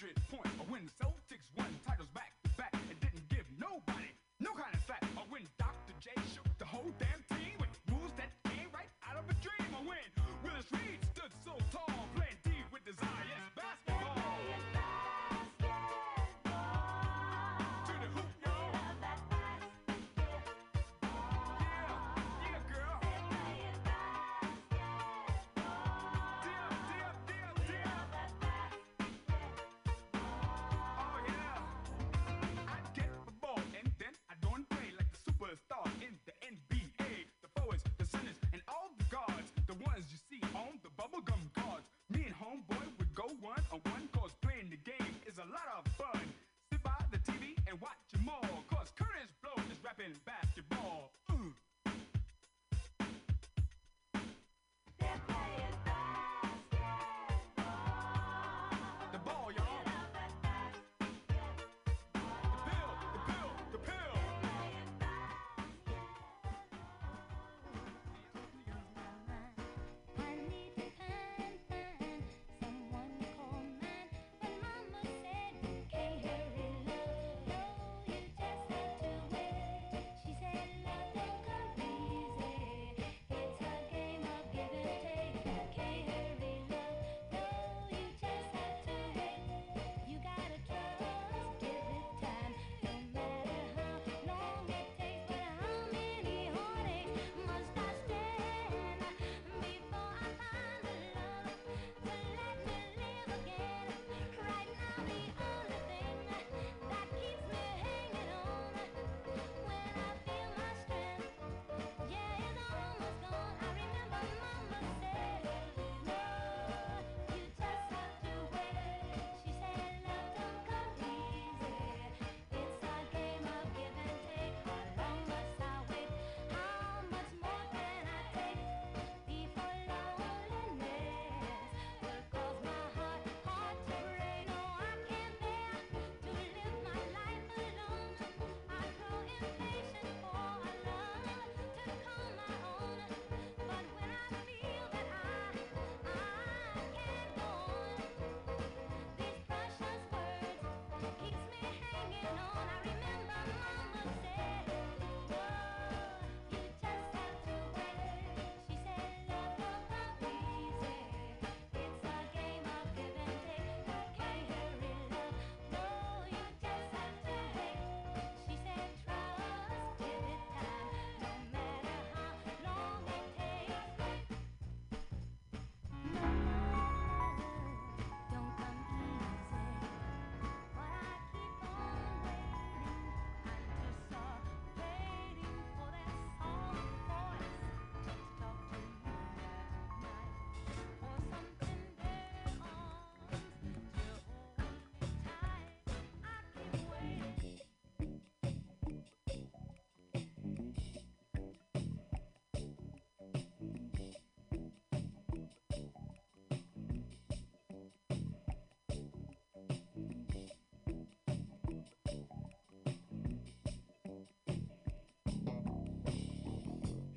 100 point. I win Celtics won titles back to back and didn't give nobody no kind of fact or when Dr. J shook the whole damn one, a one.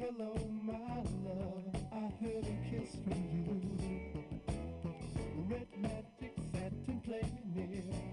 Hello, my love, I heard a kiss from you. Red magic satin playing near.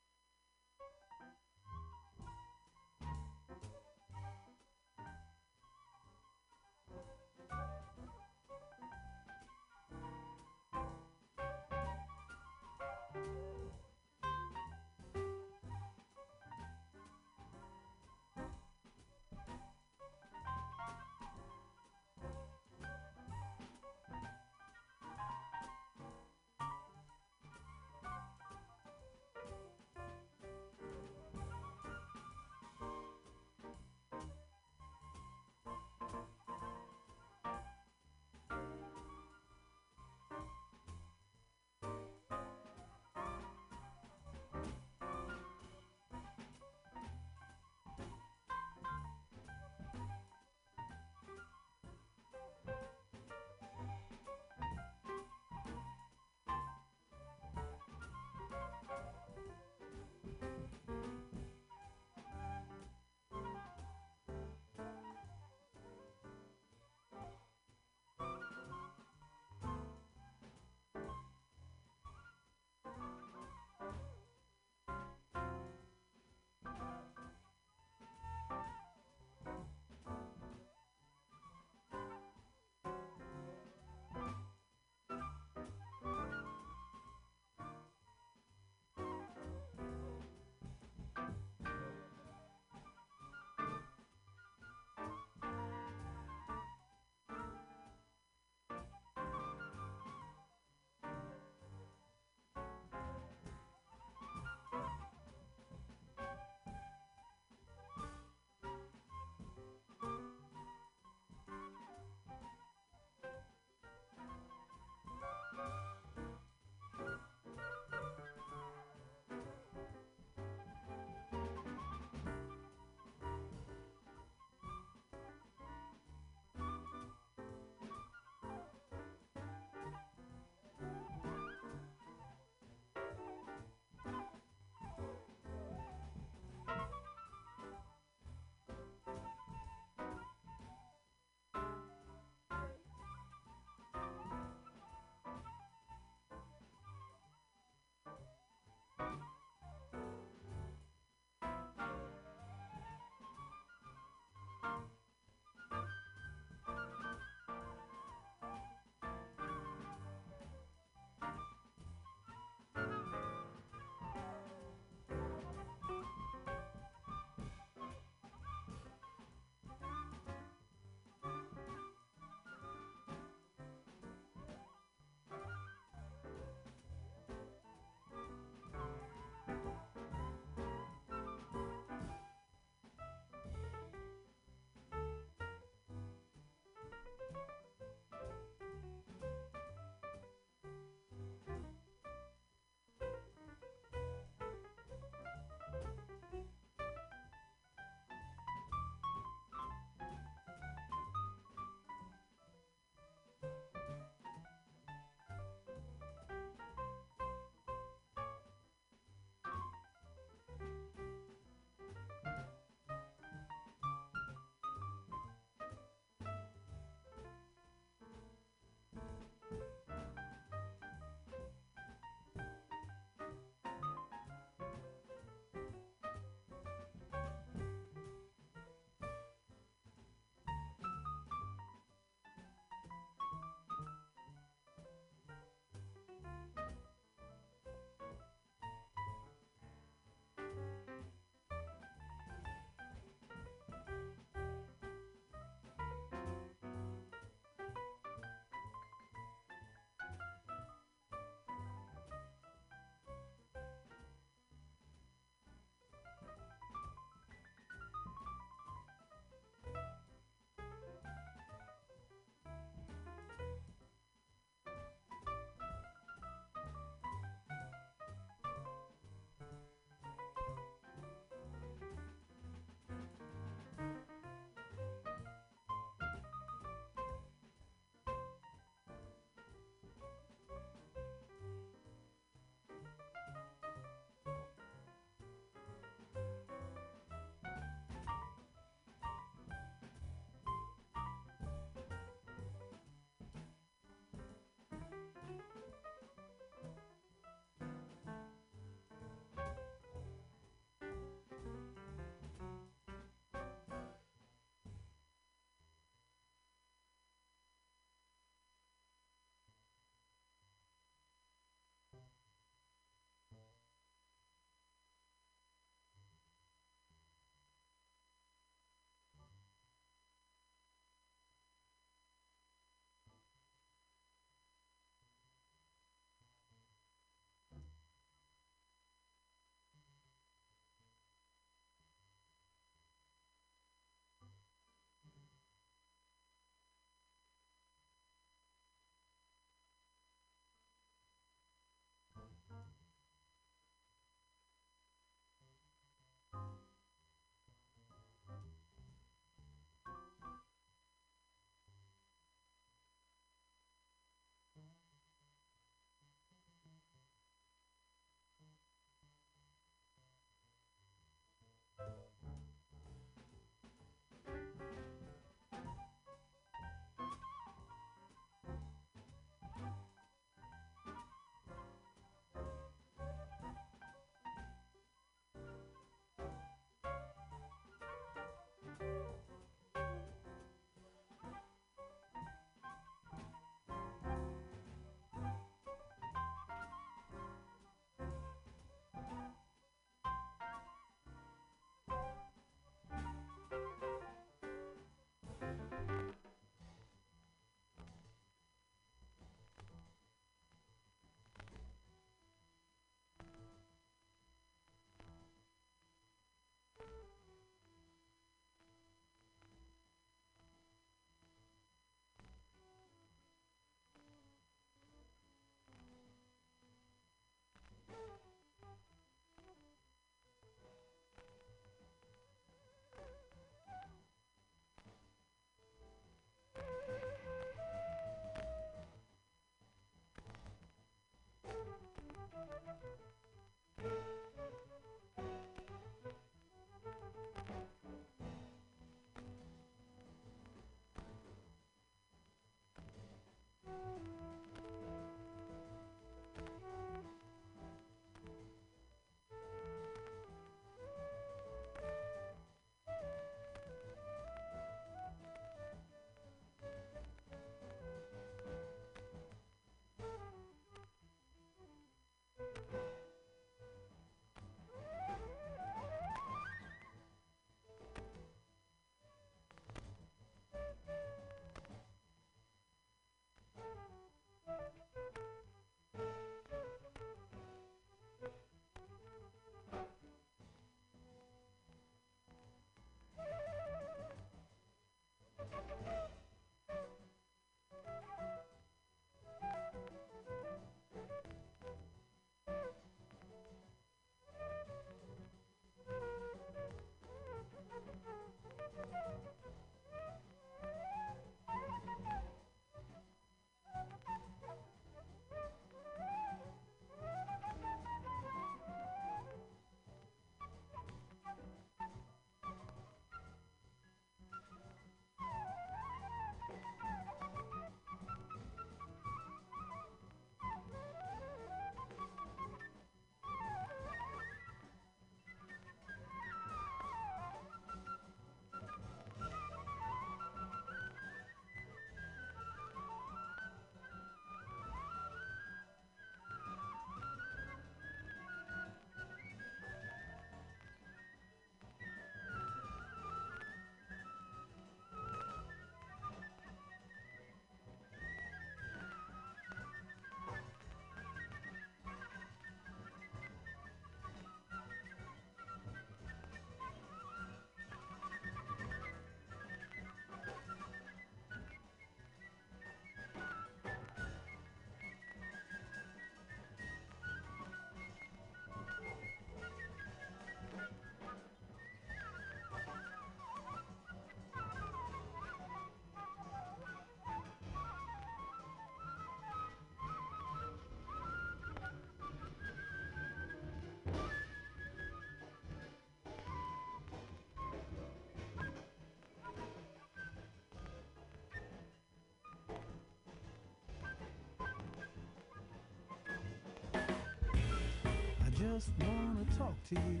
just wanna talk to you.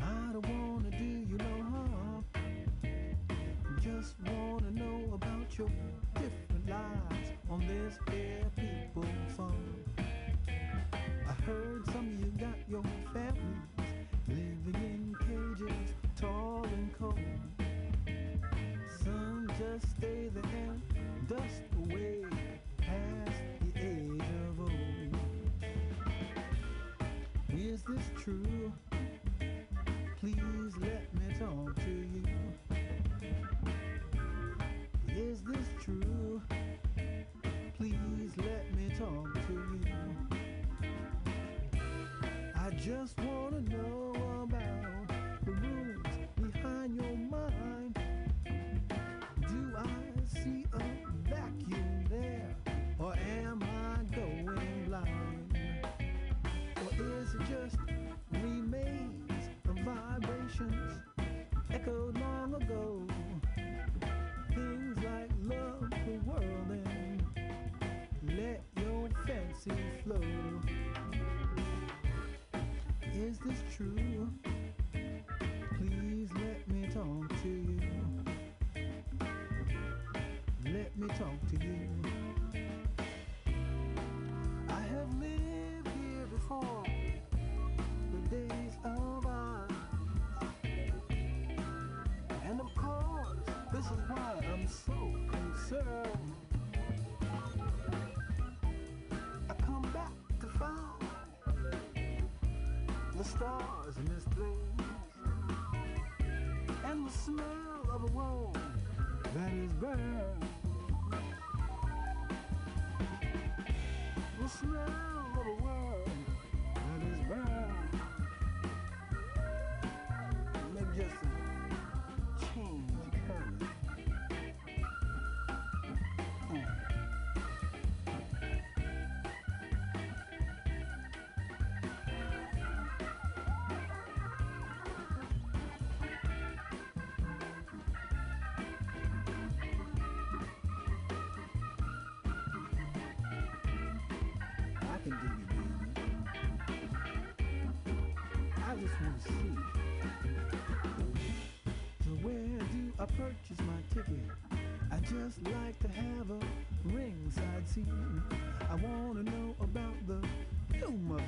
I don't wanna do you no harm. Just wanna know about your different lives on this here people farm. I heard some of you got your families living in cages, tall and cold. Some just stay Is this true? Please let me talk to you. Is this true? Please let me talk to you. I just wanna Is true? Please let me talk to you. Let me talk to you. I have lived here before the days of ours. And of course, this is why I'm so concerned. Stars in this place and the smell of a world that is burned. purchase my ticket. I just like to have a ringside seat. I wanna know about the new mother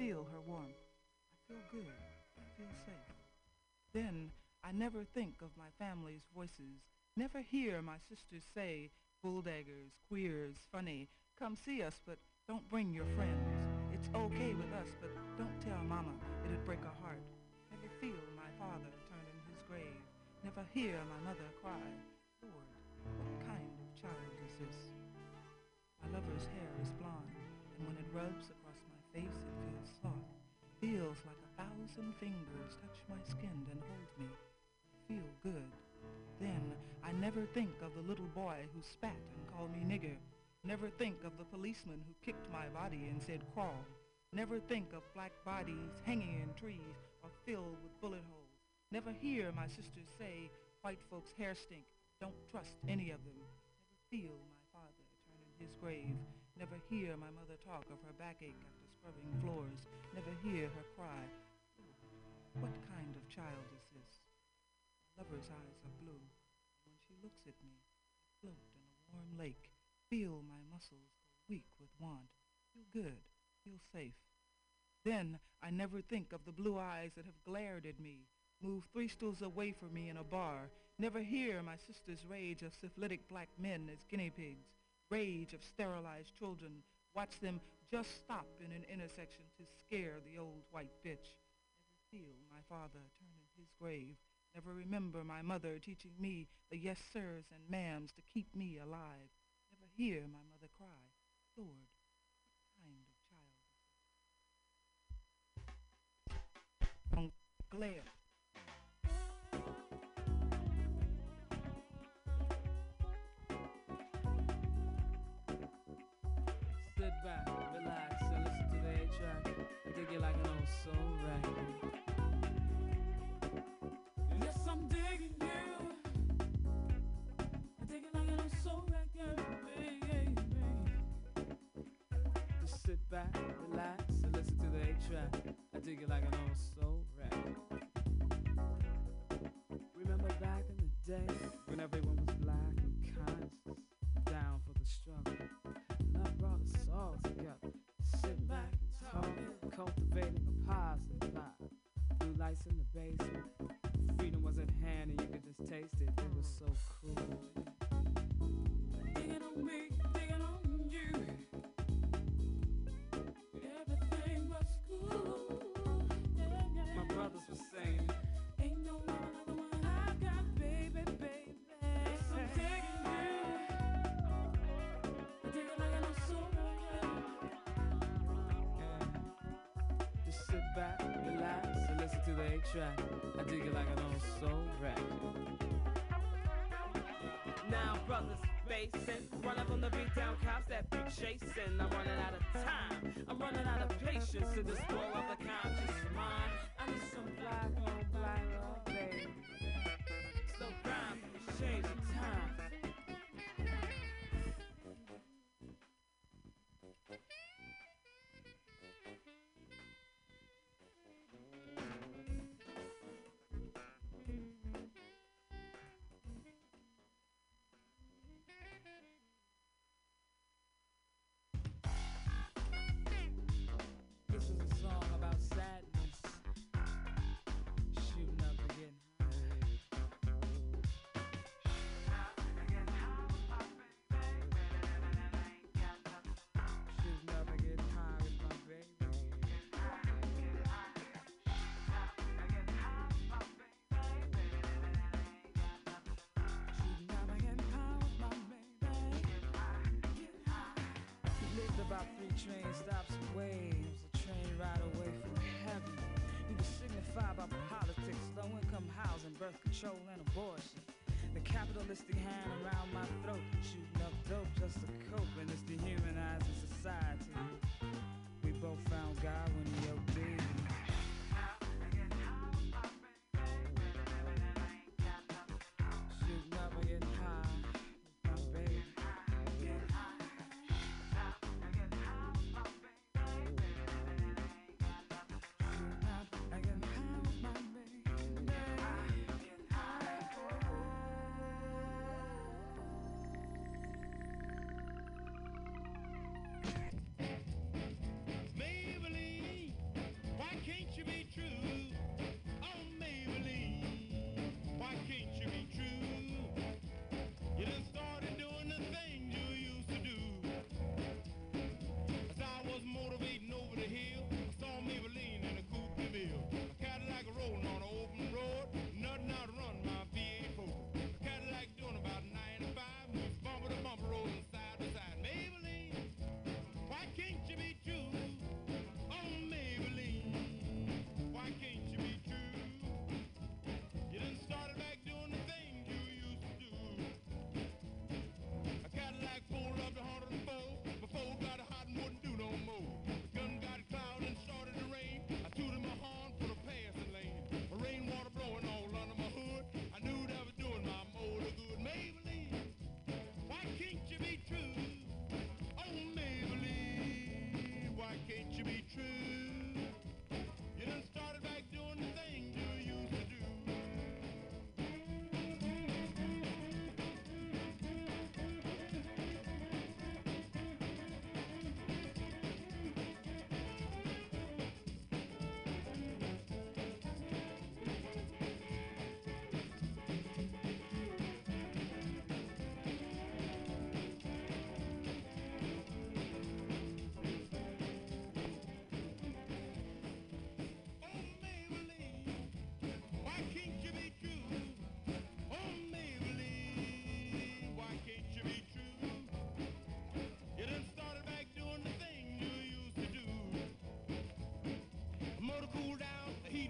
feel her warmth. I feel good. I feel safe. Then I never think of my family's voices, never hear my sisters say, bulldaggers, queers, funny, come see us, but don't bring your friends. It's okay with us, but don't tell mama, it'd break her heart. Never feel my father turn in his grave, never hear my mother cry. Lord, what kind of child is this? My lover's hair is blonde, and when it rubs across my face, it feels. Feels like a thousand fingers touch my skin and hold me. Feel good. Then I never think of the little boy who spat and called me nigger. Never think of the policeman who kicked my body and said crawl. Never think of black bodies hanging in trees or filled with bullet holes. Never hear my sisters say white folks' hair stink. Don't trust any of them. Never feel my father turn in his grave. Never hear my mother talk of her backache scrubbing floors. Never hear her cry. "Oh, What kind of child is this? Lover's eyes are blue. When she looks at me, I float in a warm lake. Feel my muscles go weak with want. Feel good. Feel safe. Then I never think of the blue eyes that have glared at me, move three stools away from me in a bar, never hear my sister's rage of syphilitic black men as guinea pigs, rage of sterilized children, watch them just stop in an intersection to scare the old white bitch. Never feel my father turn in his grave, never remember my mother teaching me the yes sirs and ma'ams to keep me alive, never hear my mother cry, Lord, what kind of child is this? Glare. Dig it like an old soul record. Yes, I'm digging you. I dig it like an old soul record. Just sit back, relax, and listen to the A track. I dig it like an old soul record. Remember back in the day when everyone was black and conscious, down for the struggle. Love brought us all together. Cultivating a positive vibe. Blue lights in the basement. Freedom was at hand and you could just taste it. It was so cool. Listen to the A track. I dig it like an old soul record. Now, brothers, facing, up on the beat down cops that be chasing. I'm running out of time. I'm running out of patience to this blow of the conscious mind. I need some black on, About three train stops. It was a train ride away from heaven. He was signified by politics, low income housing, birth control, and abortion. The capitalistic hand around my throat, shooting up dope just to cope, and it's dehumanizing society.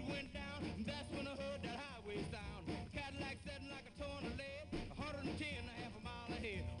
And that's when I heard that highway sound. Cadillac setting like a of lead, 110 a half a mile ahead.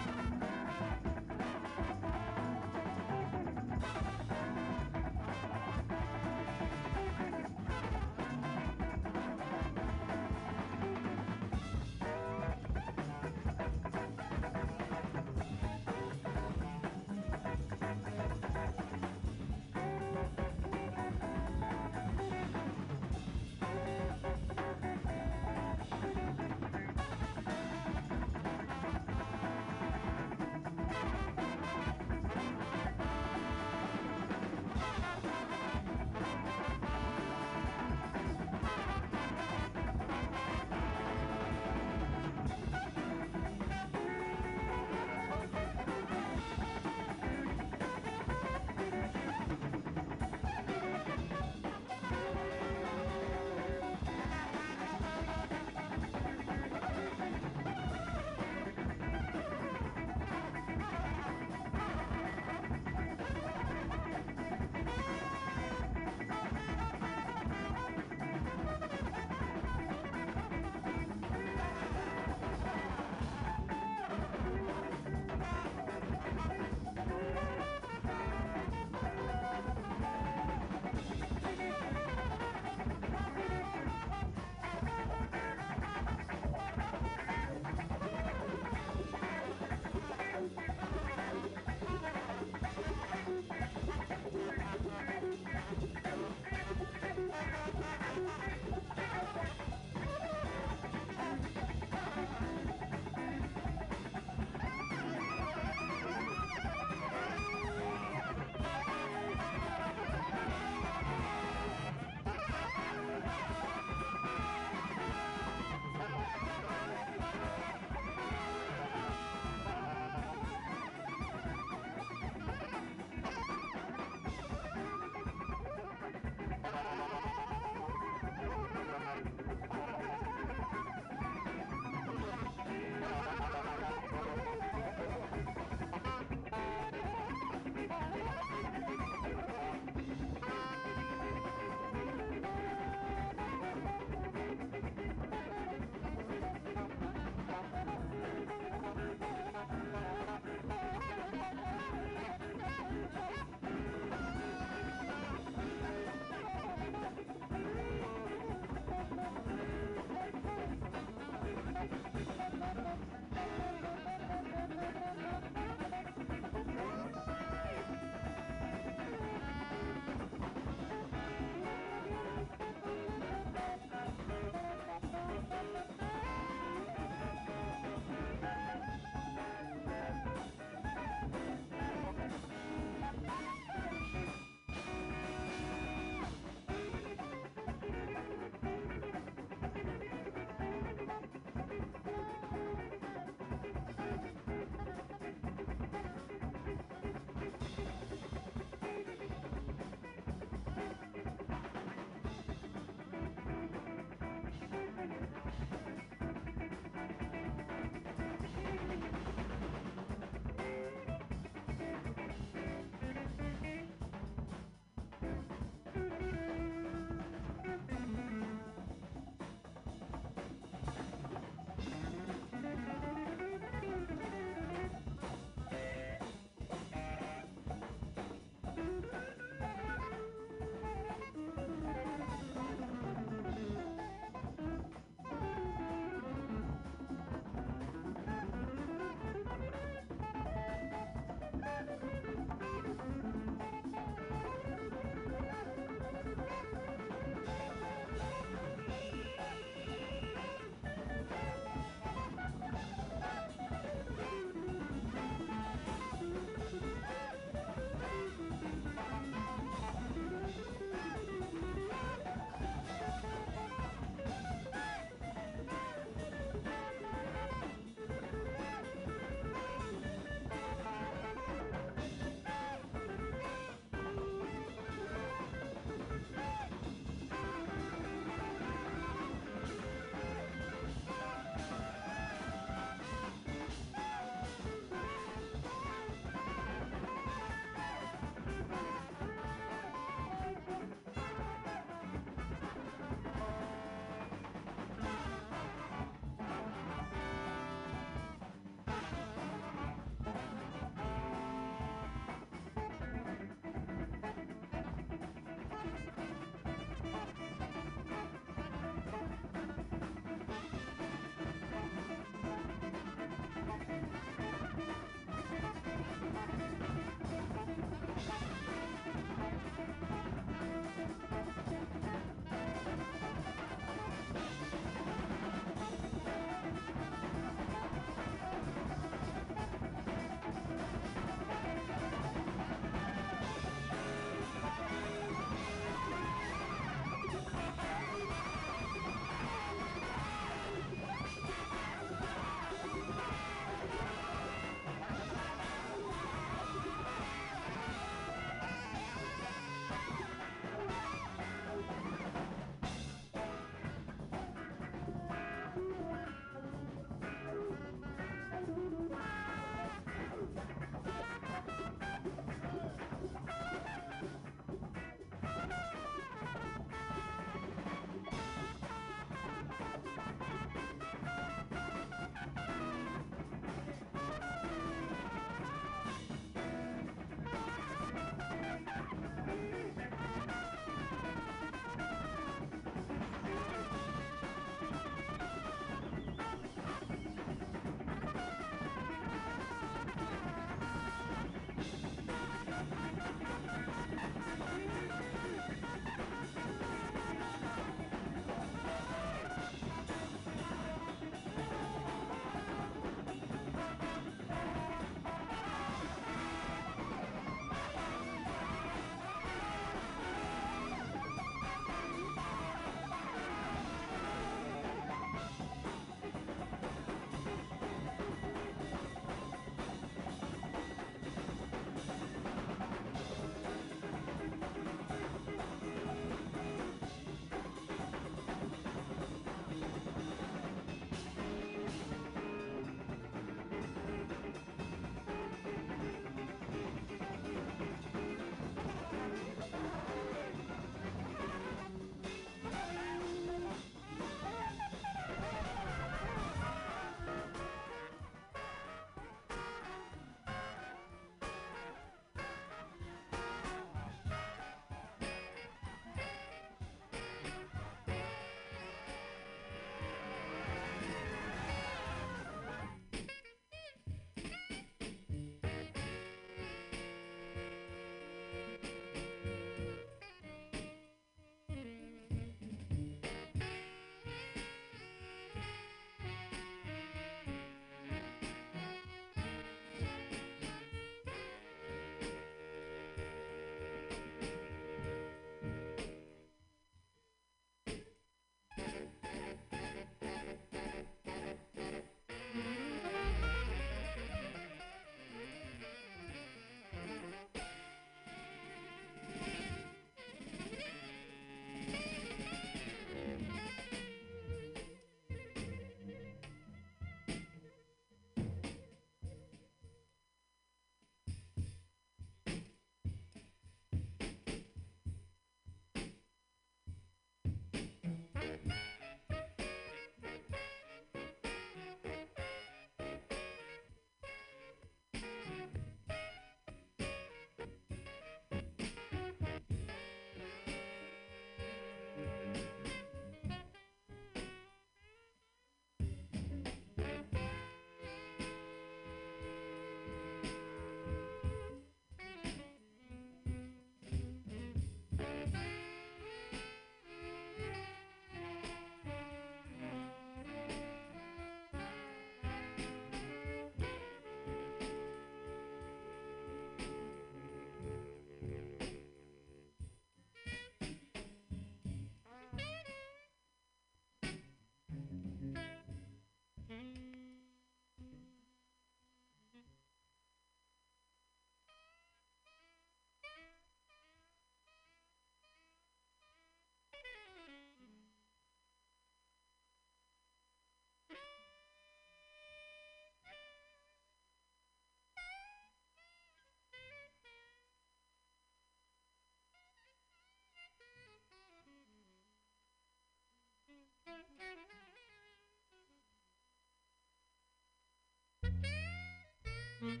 Thank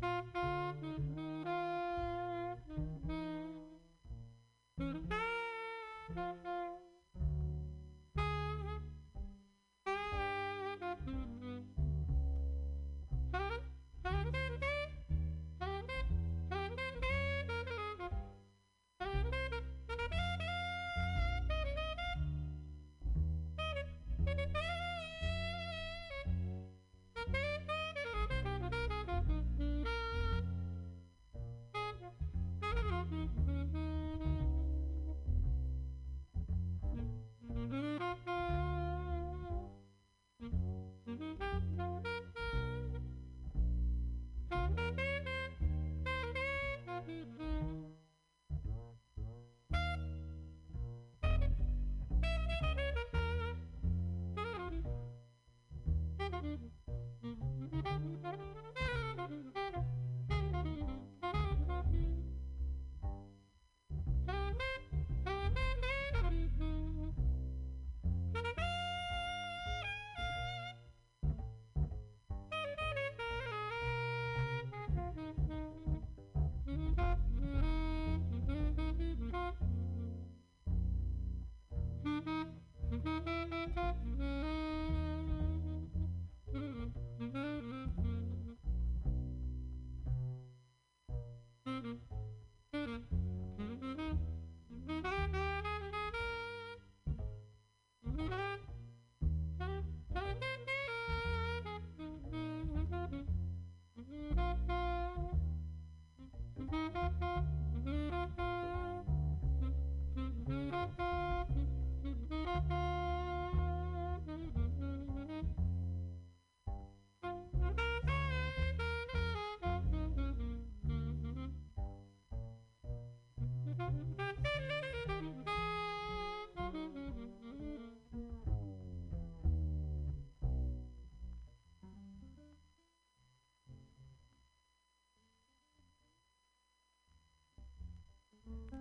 Música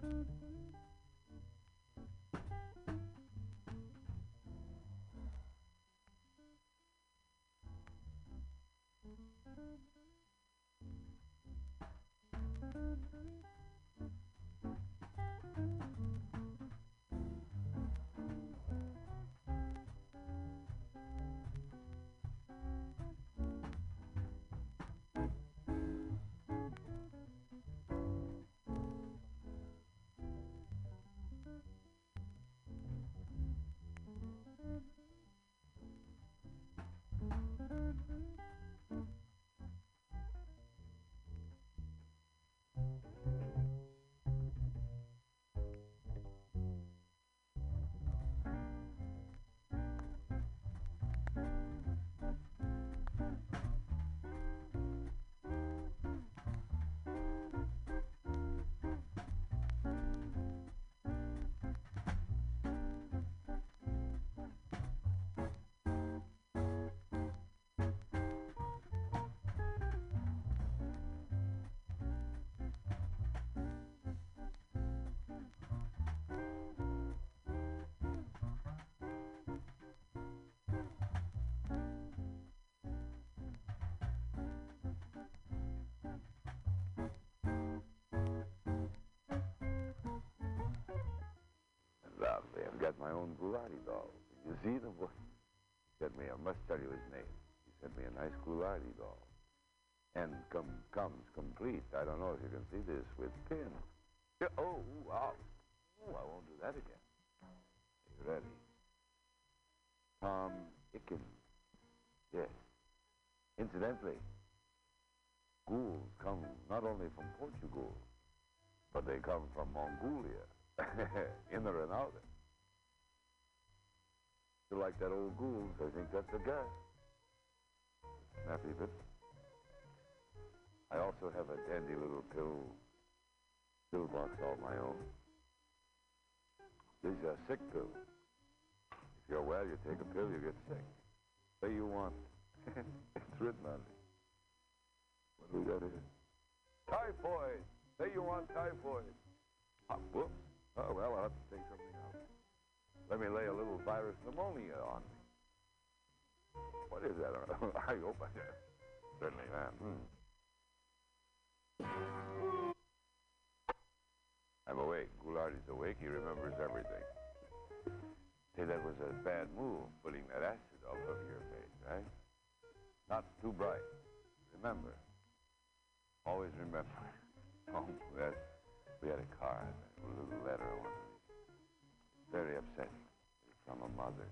Thank you. My own Ghoulardi doll. You see the boy? Sent me, I must tell you his name. He sent me a nice Ghoulardi doll. And com- comes complete. I don't know if you can see this with pins. Oh, wow. Oh, I won't do that again. Are you ready? Tom Icken. Yes. Incidentally, ghouls come not only from Portugal, but they come from Mongolia, inner and outer. You like that old ghouls? I think that's a guy. Snappy bit. I also have a dandy little pill, pill box all my own. These are sick pills. If you're well, you take a pill, you get sick. Say you want. it's written on it. What do we got here? Typhoid. Say you want typhoid. Ah, whoops. Oh, well, I'll have to take something out. Let me lay a little virus pneumonia on me. What is that? I hope I did. Certainly not. Hmm. I'm awake. Ghoulardi's awake. He remembers everything. Say, that was a bad move, putting that acid off of your face, right? Not too bright. Remember. Always remember. Oh, we had a card, a little letter. Very upsetting. From a mother.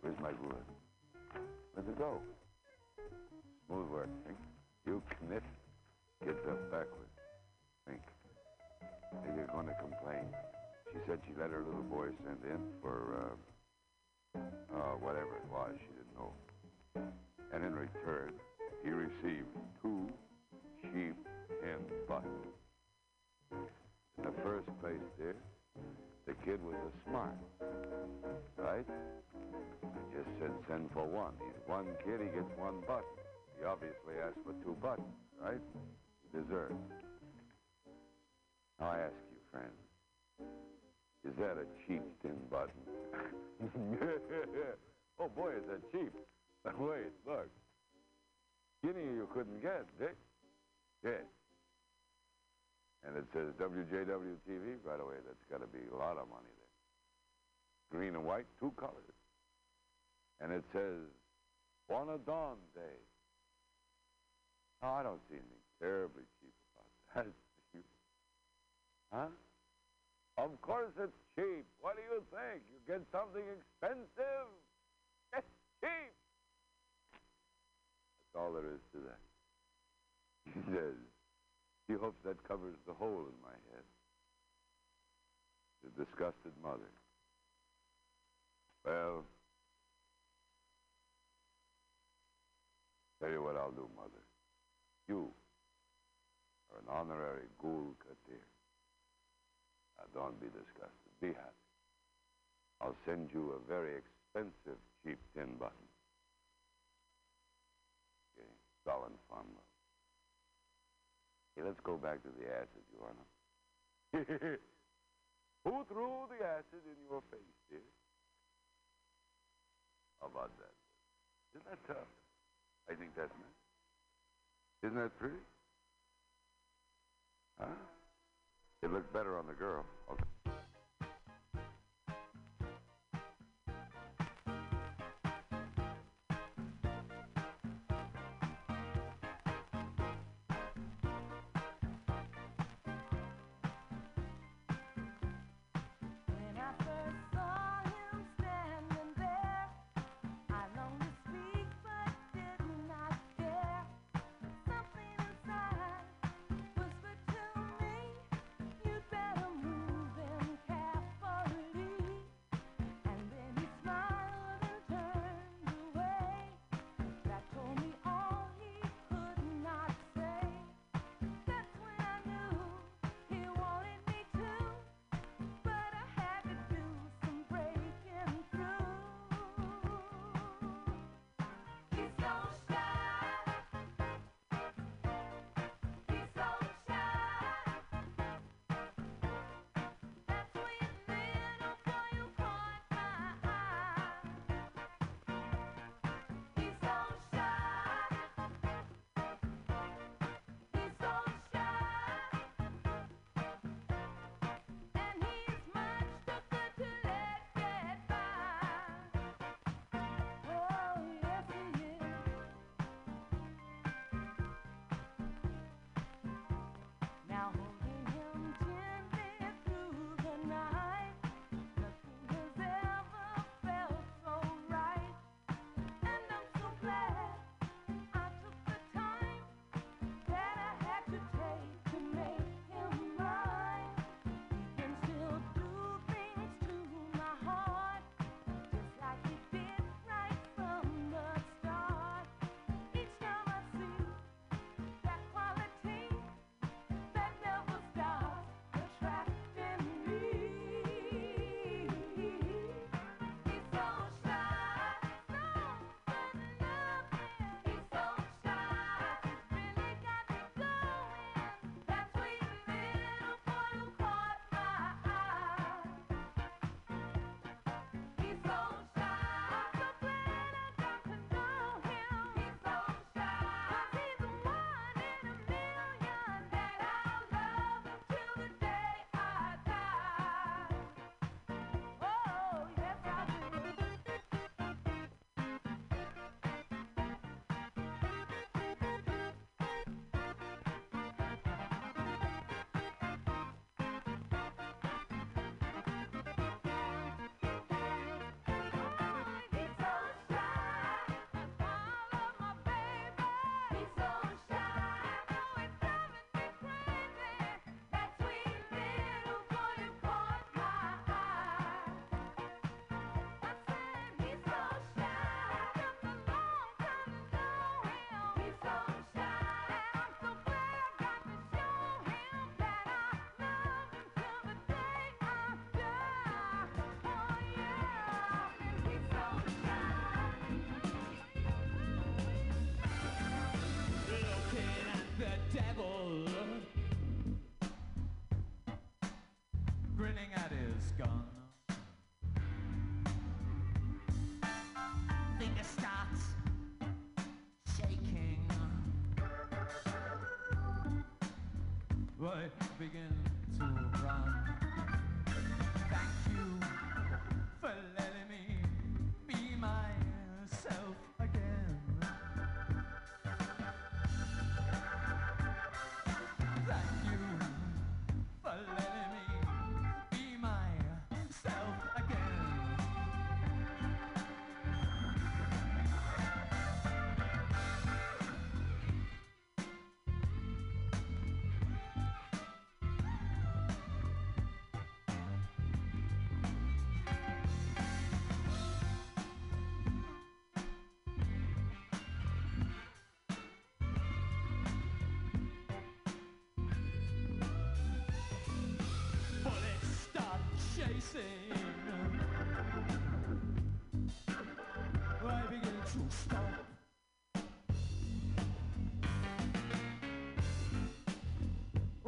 Where's my gourd? Where'd it go? Smooth work, think. You knit. Gets up backwards. Think. Think you're going to complain. She said she let her little boy send in for, uh, uh, whatever it was. She didn't know. And in return, he received two sheep tin buttons. In the first place, dear, the kid was a smart, right? I just said send for one. He's one kid, he gets one button. He obviously asked for two buttons, right? He deserves. Now I ask you, friend, is that a cheap tin button? oh boy, is that cheap. Wait, look. Guinea you couldn't get, Dick. Yes. And it says WJW TV, by the way. That's got to be a lot of money there. Green and white, two colors. And it says, Wanna Dawn Day. Oh, I don't see anything terribly cheap about that. huh? Of course it's cheap. What do you think? You get something expensive? It's cheap. That's all there is to that. He says, he hopes that covers the hole in my head. The disgusted mother. Well, tell you what I'll do, mother. You are an honorary ghoul katir. Now, don't be disgusted. Be happy. I'll send you a very expensive cheap tin button. Okay, Stalin Farm Okay, let's go back to the acid, you wanna? Who threw the acid in your face, dear? How about that? Isn't that tough? I think that's nice. Isn't that pretty? Huh? It looked better on the girl. Okay. table, grinning at his gun. Finger starts shaking. Right, begins.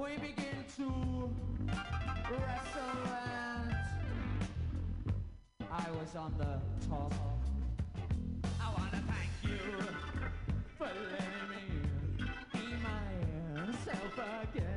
We begin to wrestle and I was on the top. I wanna thank you for letting me be myself again.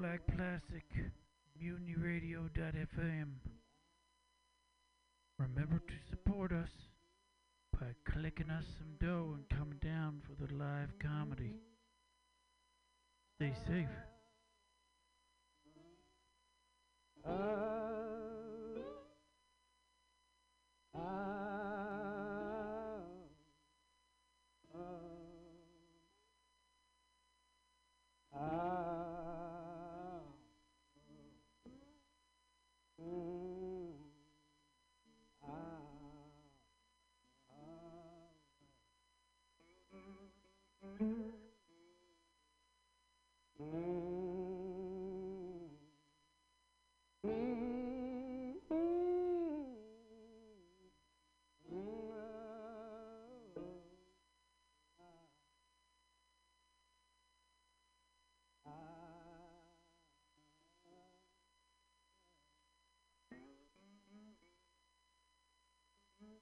Black Plastic, MutinyRadio.fm. Remember to support us by clicking us some dough and coming down for the live comedy. Stay safe.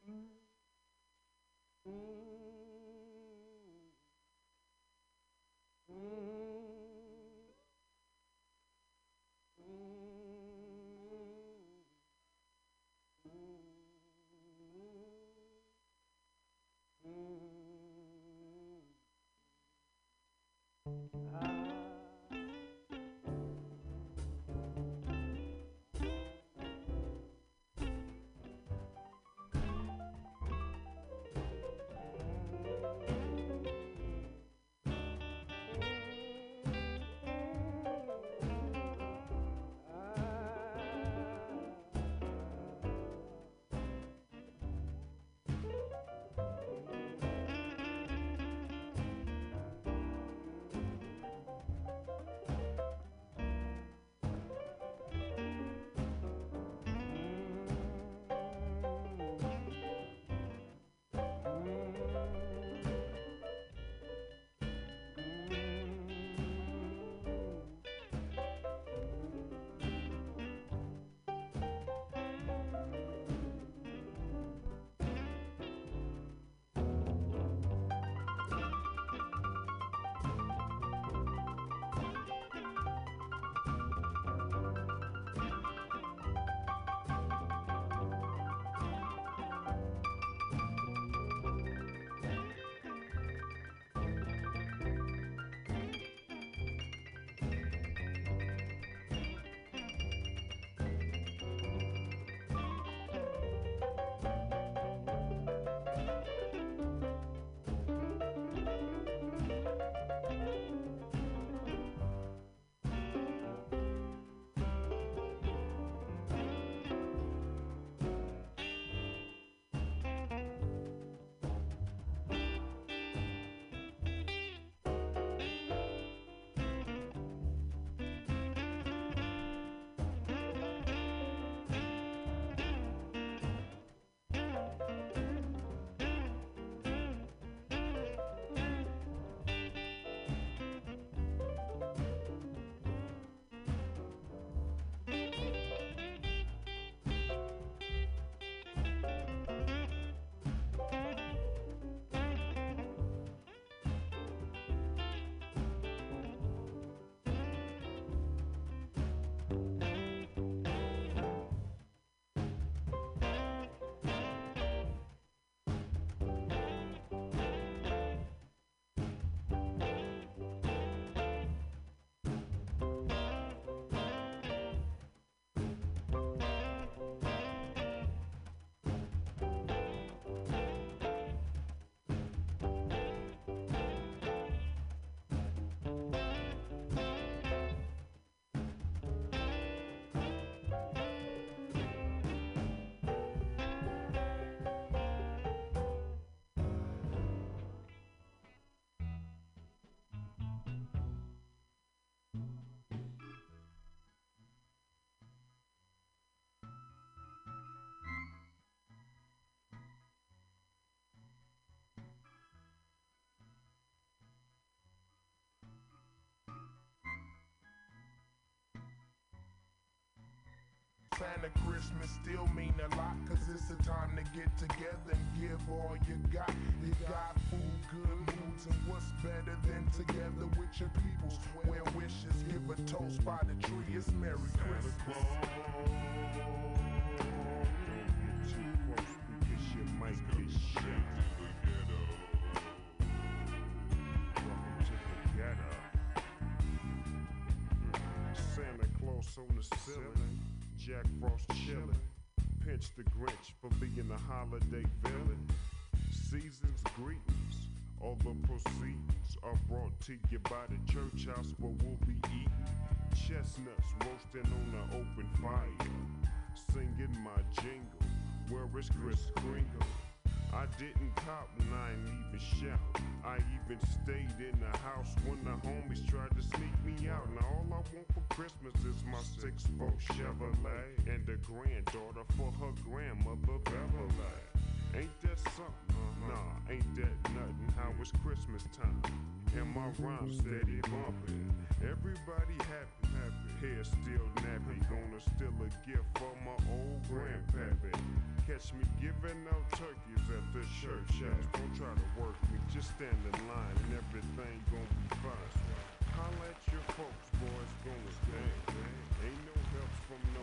Mm-hmm. Santa Christmas still mean a lot, cause it's the time to get together and give all you got. You got food, good moods, and what's better than together with your peoples? Where wishes, give a toast by the tree, it's Merry Christmas. Too Jack Frost chillin'. Pinch the Grinch for being a holiday villain. Season's greetings, all the proceeds are brought to you by the church house where we'll be eating. Chestnuts roasting on the open fire, singing my jingle. Where is Kris Kringle? I didn't cop and I ain't even shout. I even stayed in the house when the homies tried to sneak me out. Now all I want for Christmas is my six four Chevrolet and a granddaughter for her grandmother Beverly. Ain't that something? Nah, ain't that nothing? How it's Christmas time and my rhyme steady bumping. Everybody happy. Hair still nappy, gonna steal a gift from my old grandpappy. Catch me giving out turkeys at the church house. Don't try to work me, just stand in line and everything gonna be fine. Holla at your folks, boys, gonna stand. Ain't no help from no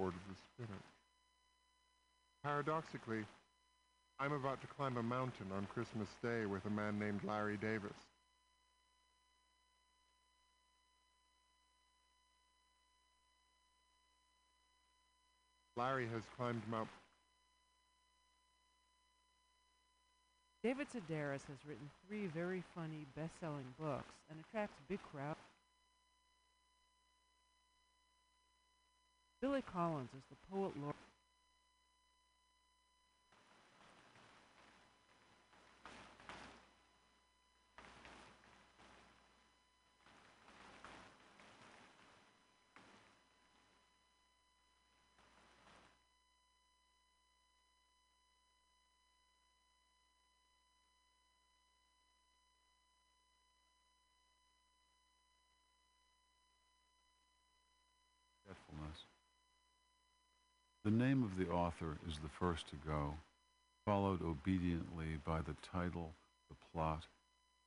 ordered the spinach. Paradoxically, I'm about to climb a mountain on Christmas Day with a man named Larry Davis. Larry has climbed Mount. David Sedaris has written three very funny best-selling books and attracts big crowds. Billy Collins is the poet laureate. The name of the author is the first to go, followed obediently by the title, the plot,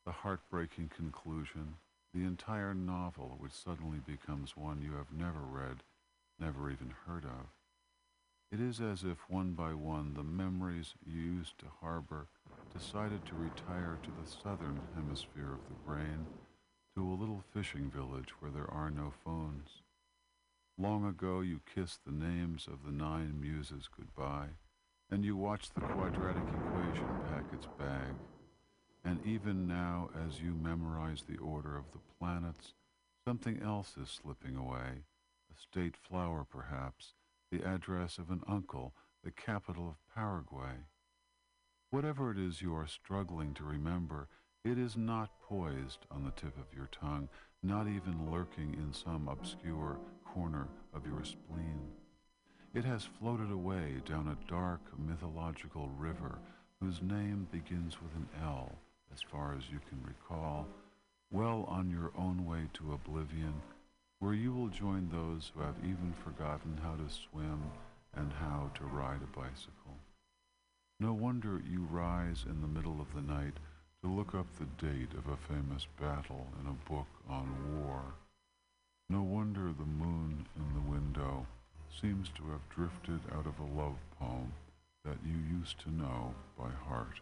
the heartbreaking conclusion, the entire novel, which suddenly becomes one you have never read, never even heard of. It is as if one by one the memories you used to harbor decided to retire to the southern hemisphere of the brain, to a little fishing village where there are no phones. Long ago you kissed the names of the nine muses goodbye, and you watched the quadratic equation pack its bag. And even now, as you memorize the order of the planets, something else is slipping away, a state flower perhaps, the address of an uncle, the capital of Paraguay. Whatever it is you are struggling to remember, it is not poised on the tip of your tongue, not even lurking in some obscure corner of your spleen. It has floated away down a dark mythological river whose name begins with an L, as far as you can recall, well on your own way to oblivion, where you will join those who have even forgotten how to swim and how to ride a bicycle. No wonder you rise in the middle of the night to look up the date of a famous battle in a book on war. No wonder the moon in the window seems to have drifted out of a love poem that you used to know by heart.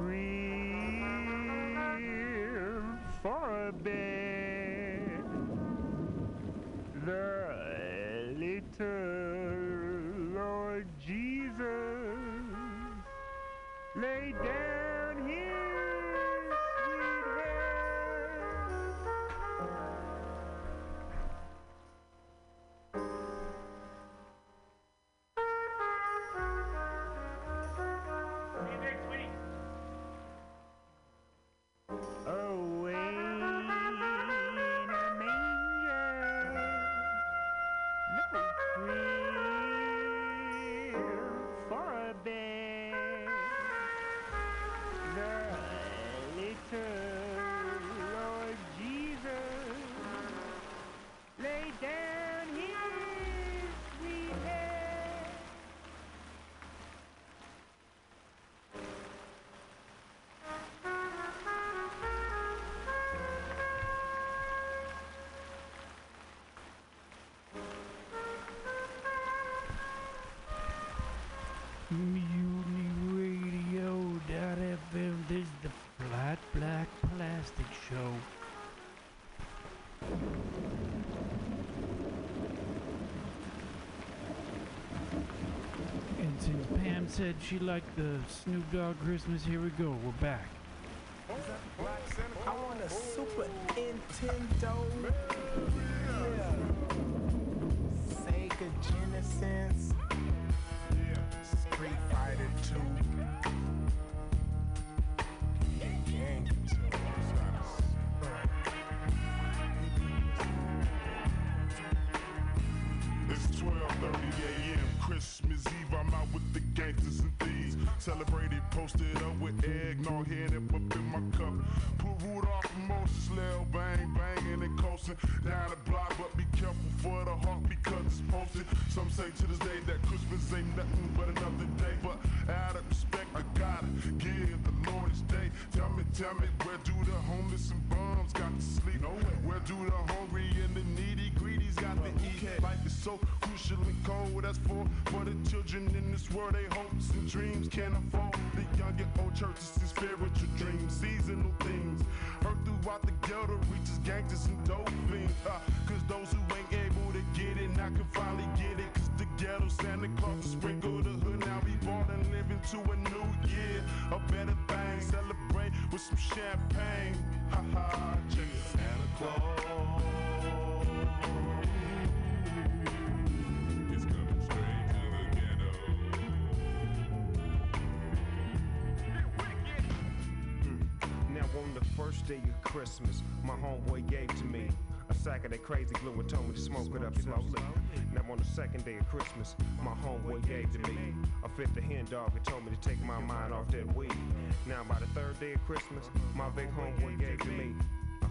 Crib for a bed. Pam said she liked the Snoop Dogg Christmas, here we go. We're back. Gangsters and dope. Uh, Cause those who ain't able to get it I can finally get it. Cause the ghetto Santa Claus will sprinkle the hood. Now we born and living to a new year. A better thing. Celebrate with some champagne. Christmas, my homeboy gave to me a sack of that crazy glue and told me to smoke it up slowly. Now on the second day of Christmas, my homeboy gave to me a fifth of hen dog and told me to take my mind off that weed. Now by the third day of Christmas, my big homeboy gave to me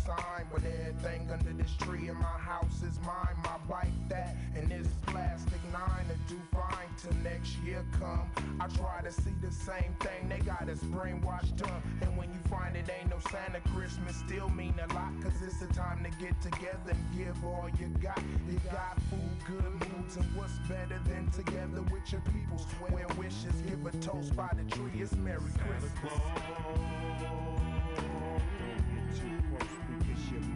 sign, but everything under this tree in my house is mine. My bike that and this plastic nine to do fine till next year come. I try to see the same thing, they got us brainwashed up. And when you find it ain't no Santa Christmas, still mean a lot, cause it's the time to get together and give all you got. You got food, good moods, and what's better than together with your peoples? Where wishes give a toast by the tree, it's Merry Christmas. Too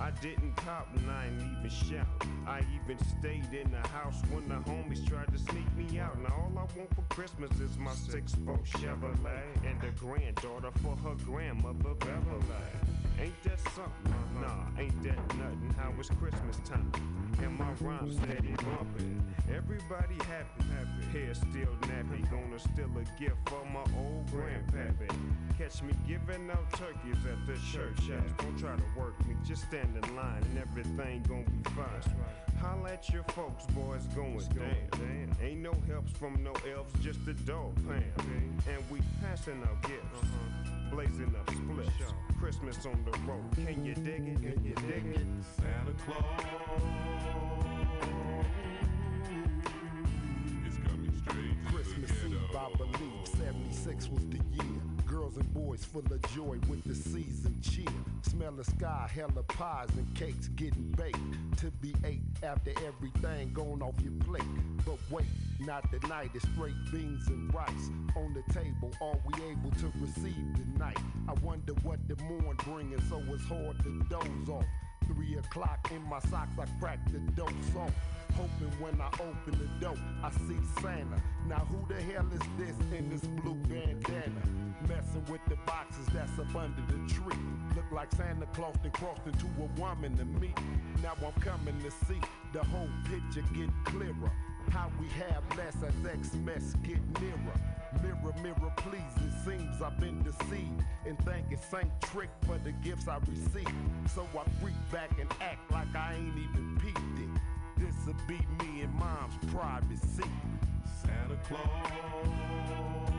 I didn't cop and I ain't even shout. I even stayed in the house when the homies tried to sneak me out. Now all I want for Christmas is my six foot Chevrolet and a granddaughter for her grandmother Beverly. Ain't that something? Nah, ain't that nothing? How it's Christmas time and my rhyme steady bumping. Everybody happy, happy. Hair still nappy, gonna steal a gift for my old grandpappy. Catch me giving out turkeys at the church house. Don't try to work me, just stand in line and everything gonna be fine. Holla at your folks, boys going down. Ain't no helps from no elves, just the dog pan. And we passing out gifts, blazing up splits. Christmas on the road, can you dig it? Can you dig it? Santa Claus is coming straight. Christmas Eve, I believe, 76 was the year. Girls and boys full of joy with the season cheer. Smell the sky, hella pies and cakes getting baked. To be ate after everything gone off your plate. But wait, not tonight, it's straight beans and rice. On the table, are we able to receive tonight? I wonder what the morn bringing, so it's hard to doze off. Three o'clock in my socks, I crack the dope song. Hoping when I open the door, I see Santa. Now who the hell is this in this blue bandana? Messing with the boxes that's up under the tree. Look like Santa Claus and crossed into a woman to me. Now I'm coming to see the whole picture get clearer. How we have less as Xmas get nearer. Mirror, mirror, please. It seems I've been deceived and thanking Saint Trick for the gifts I received. So I freak back and act like I ain't even peeped it. This'll be me and mom's private secret. Santa Claus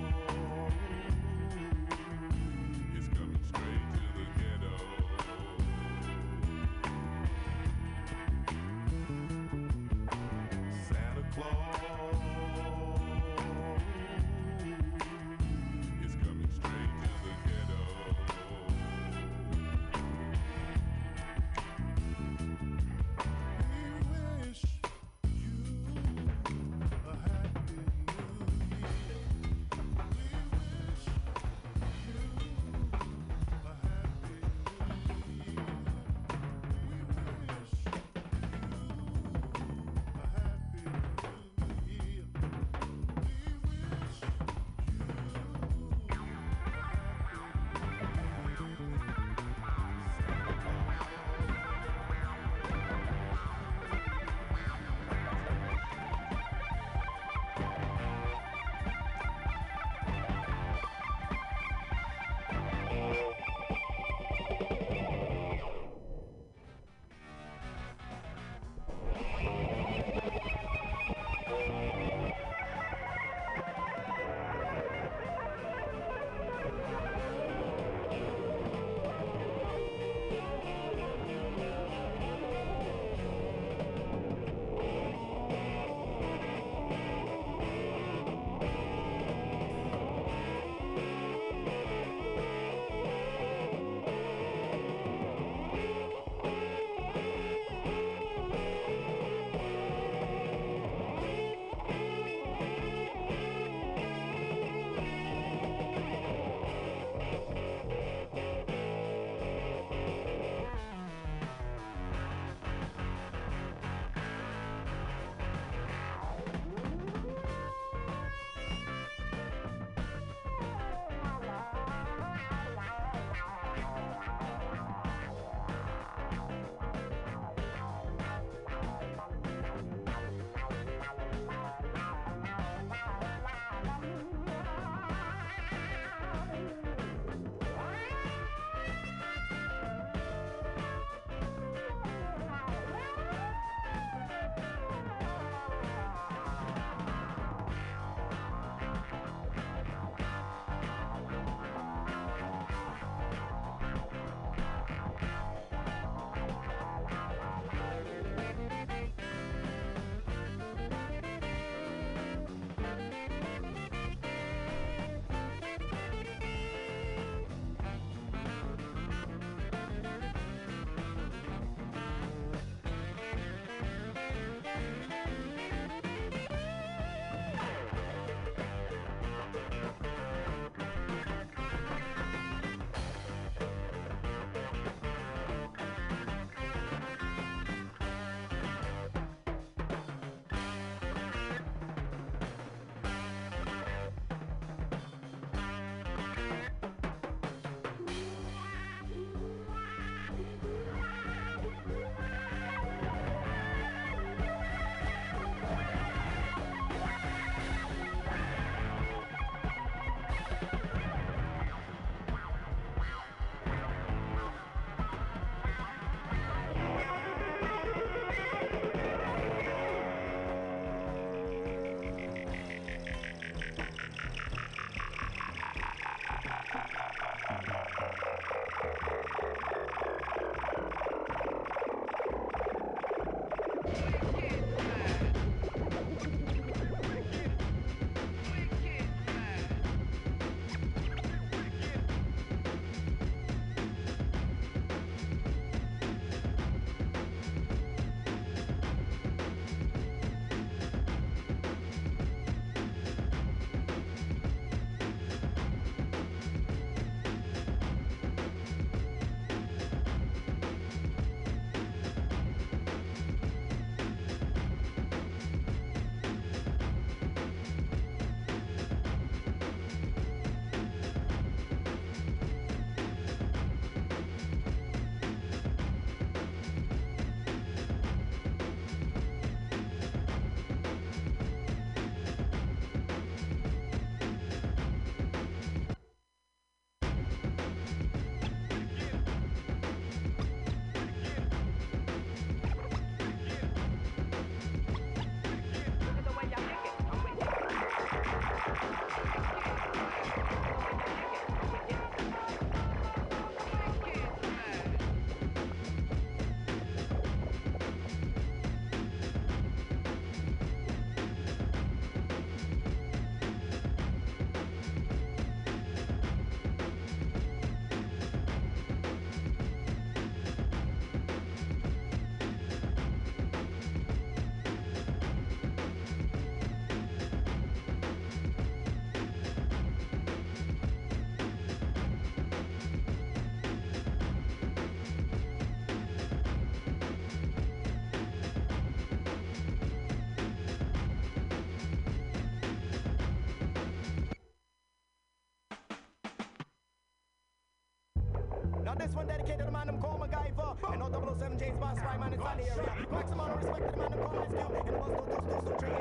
Now this one dedicated to man named Cole MacGyver. And 007 James Bond spy man in the area. Maximum respect to the man named Cole SQ. And the bus 2223.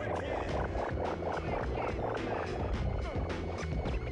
Wicked. Wicked.